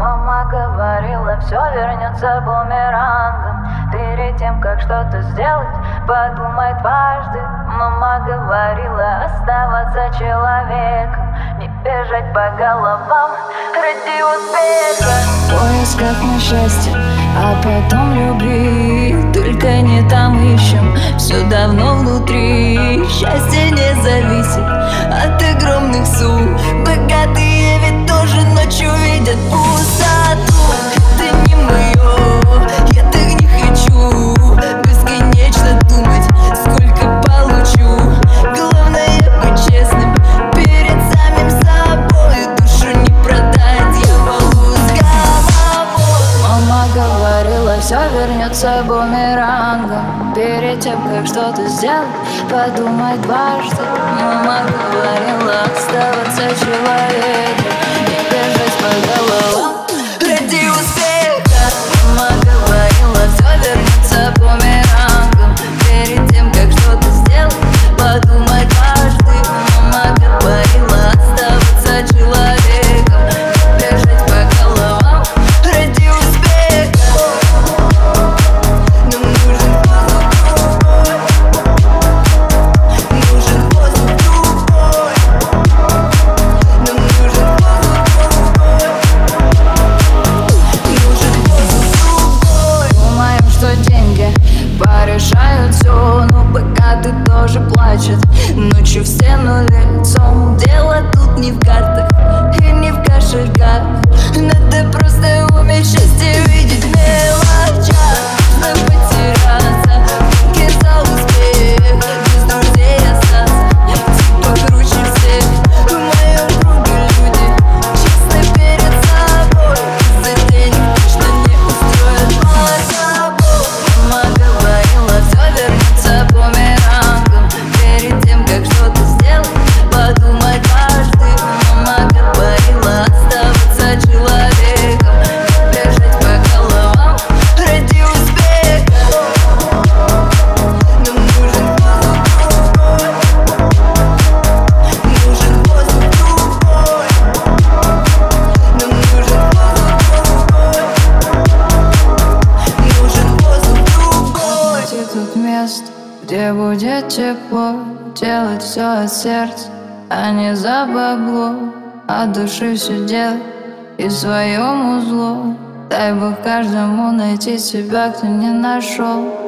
Мама говорила, все вернется бумерангом Перед тем, как что-то сделать, подумай дважды. Мама говорила, оставаться человеком Не бежать по головам ради успеха. В поисках на счастье, а потом любви. Только не там ищем, все давно внутри. Счастье не зависит от огромных сумм все вернется бумерангом. Перед тем, как что-то сделать, подумай дважды. Мама говорила, оставаться человеком Место, где будет тепло Делать все от сердца, а не за бабло От души все делать и в своем узло Дай Бог каждому найти себя, кто не нашел